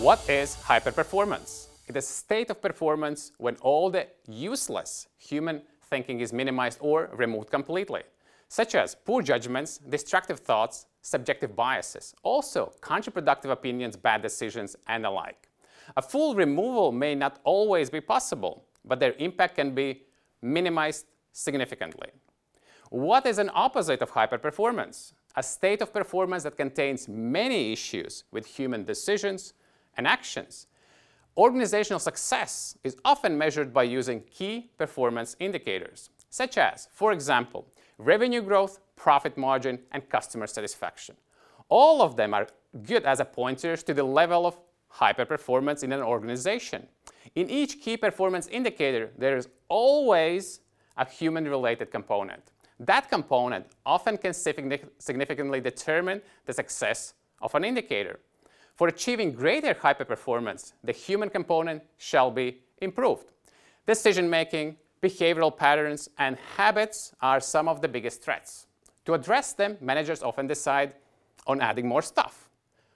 What is hyperperformance? It is a state of performance when all the useless human thinking is minimized or removed completely, such as poor judgments, destructive thoughts, subjective biases, also counterproductive opinions, bad decisions, and the like. A full removal may not always be possible, but their impact can be minimized significantly. What is an opposite of hyperperformance? A state of performance that contains many issues with human decisions and actions. Organizational success is often measured by using key performance indicators, such as, for example, revenue growth, profit margin, and customer satisfaction. All of them are good as a pointers to the level of hyperperformance in an organization. In each key performance indicator, there is always a human-related component. That component often can significantly determine the success of an indicator. For achieving greater hyperperformance, the human component shall be improved. Decision-making, behavioral patterns, and habits are some of the biggest threats. To address them, managers often decide on adding more stuff.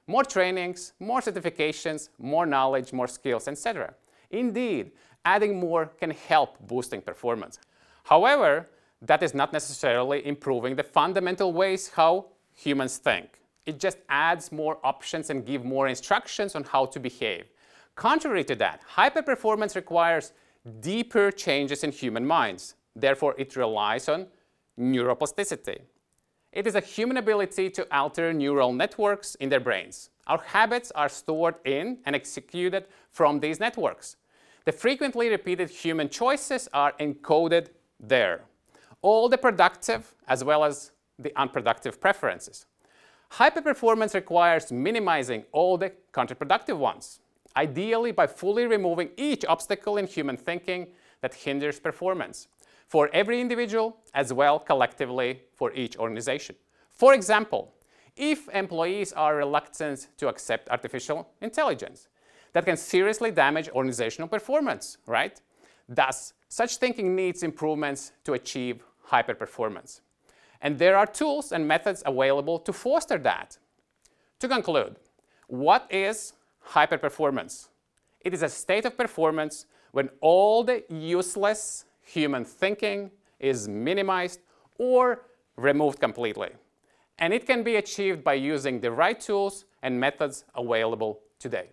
More trainings, more certifications, more knowledge, more skills, etc. Indeed, adding more can help boosting performance. However, that is not necessarily improving the fundamental ways how humans think. It just adds more options and give more instructions on how to behave. Contrary to that, hyperperformance requires deeper changes in human minds. Therefore, it relies on neuroplasticity. It is a human ability to alter neural networks in their brains. Our habits are stored in and executed from these networks. The frequently repeated human choices are encoded there. All the productive as well as the unproductive preferences. Hyperperformance requires minimizing all the counterproductive ones, ideally by fully removing each obstacle in human thinking that hinders performance for every individual as well collectively for each organization. For example, if employees are reluctant to accept artificial intelligence, that can seriously damage organizational performance, right? Thus, such thinking needs improvements to achieve hyperperformance. And there are tools and methods available to foster that. To conclude, what is hyperperformance? It is a state of performance when all the useless human thinking is minimized or removed completely. And it can be achieved by using the right tools and methods available today.